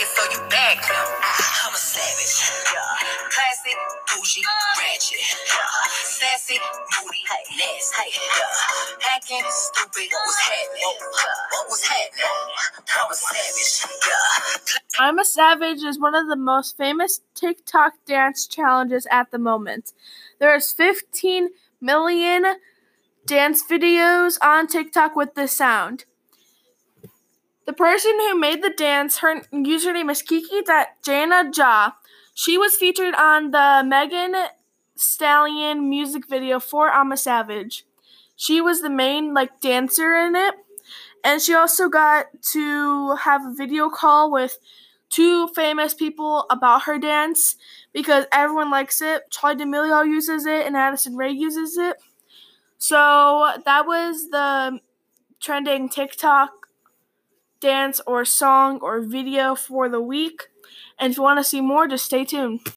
so you back them. I'm a savage. Yeah. Classic, bougie, ratchet. Yeah. Sassy, moody, nasty. Yeah. Hacking, stupid. What was happening? What was happening? I'm a savage. Yeah. I'm a Savage is one of the most famous TikTok dance challenges at the moment. There's 15 million dance videos on TikTok with this sound. The person who made the dance, her username is Kiki Jana Ja. She was featured on the Megan Stallion music video for I'm a Savage. She was the main like dancer in it. And she also got to have a video call with two famous people about her dance because everyone likes it. Charli D'Amelio uses it and Addison Rae uses it. So that was the trending TikTok dance or song or video for the week. And if you want to see more, just stay tuned.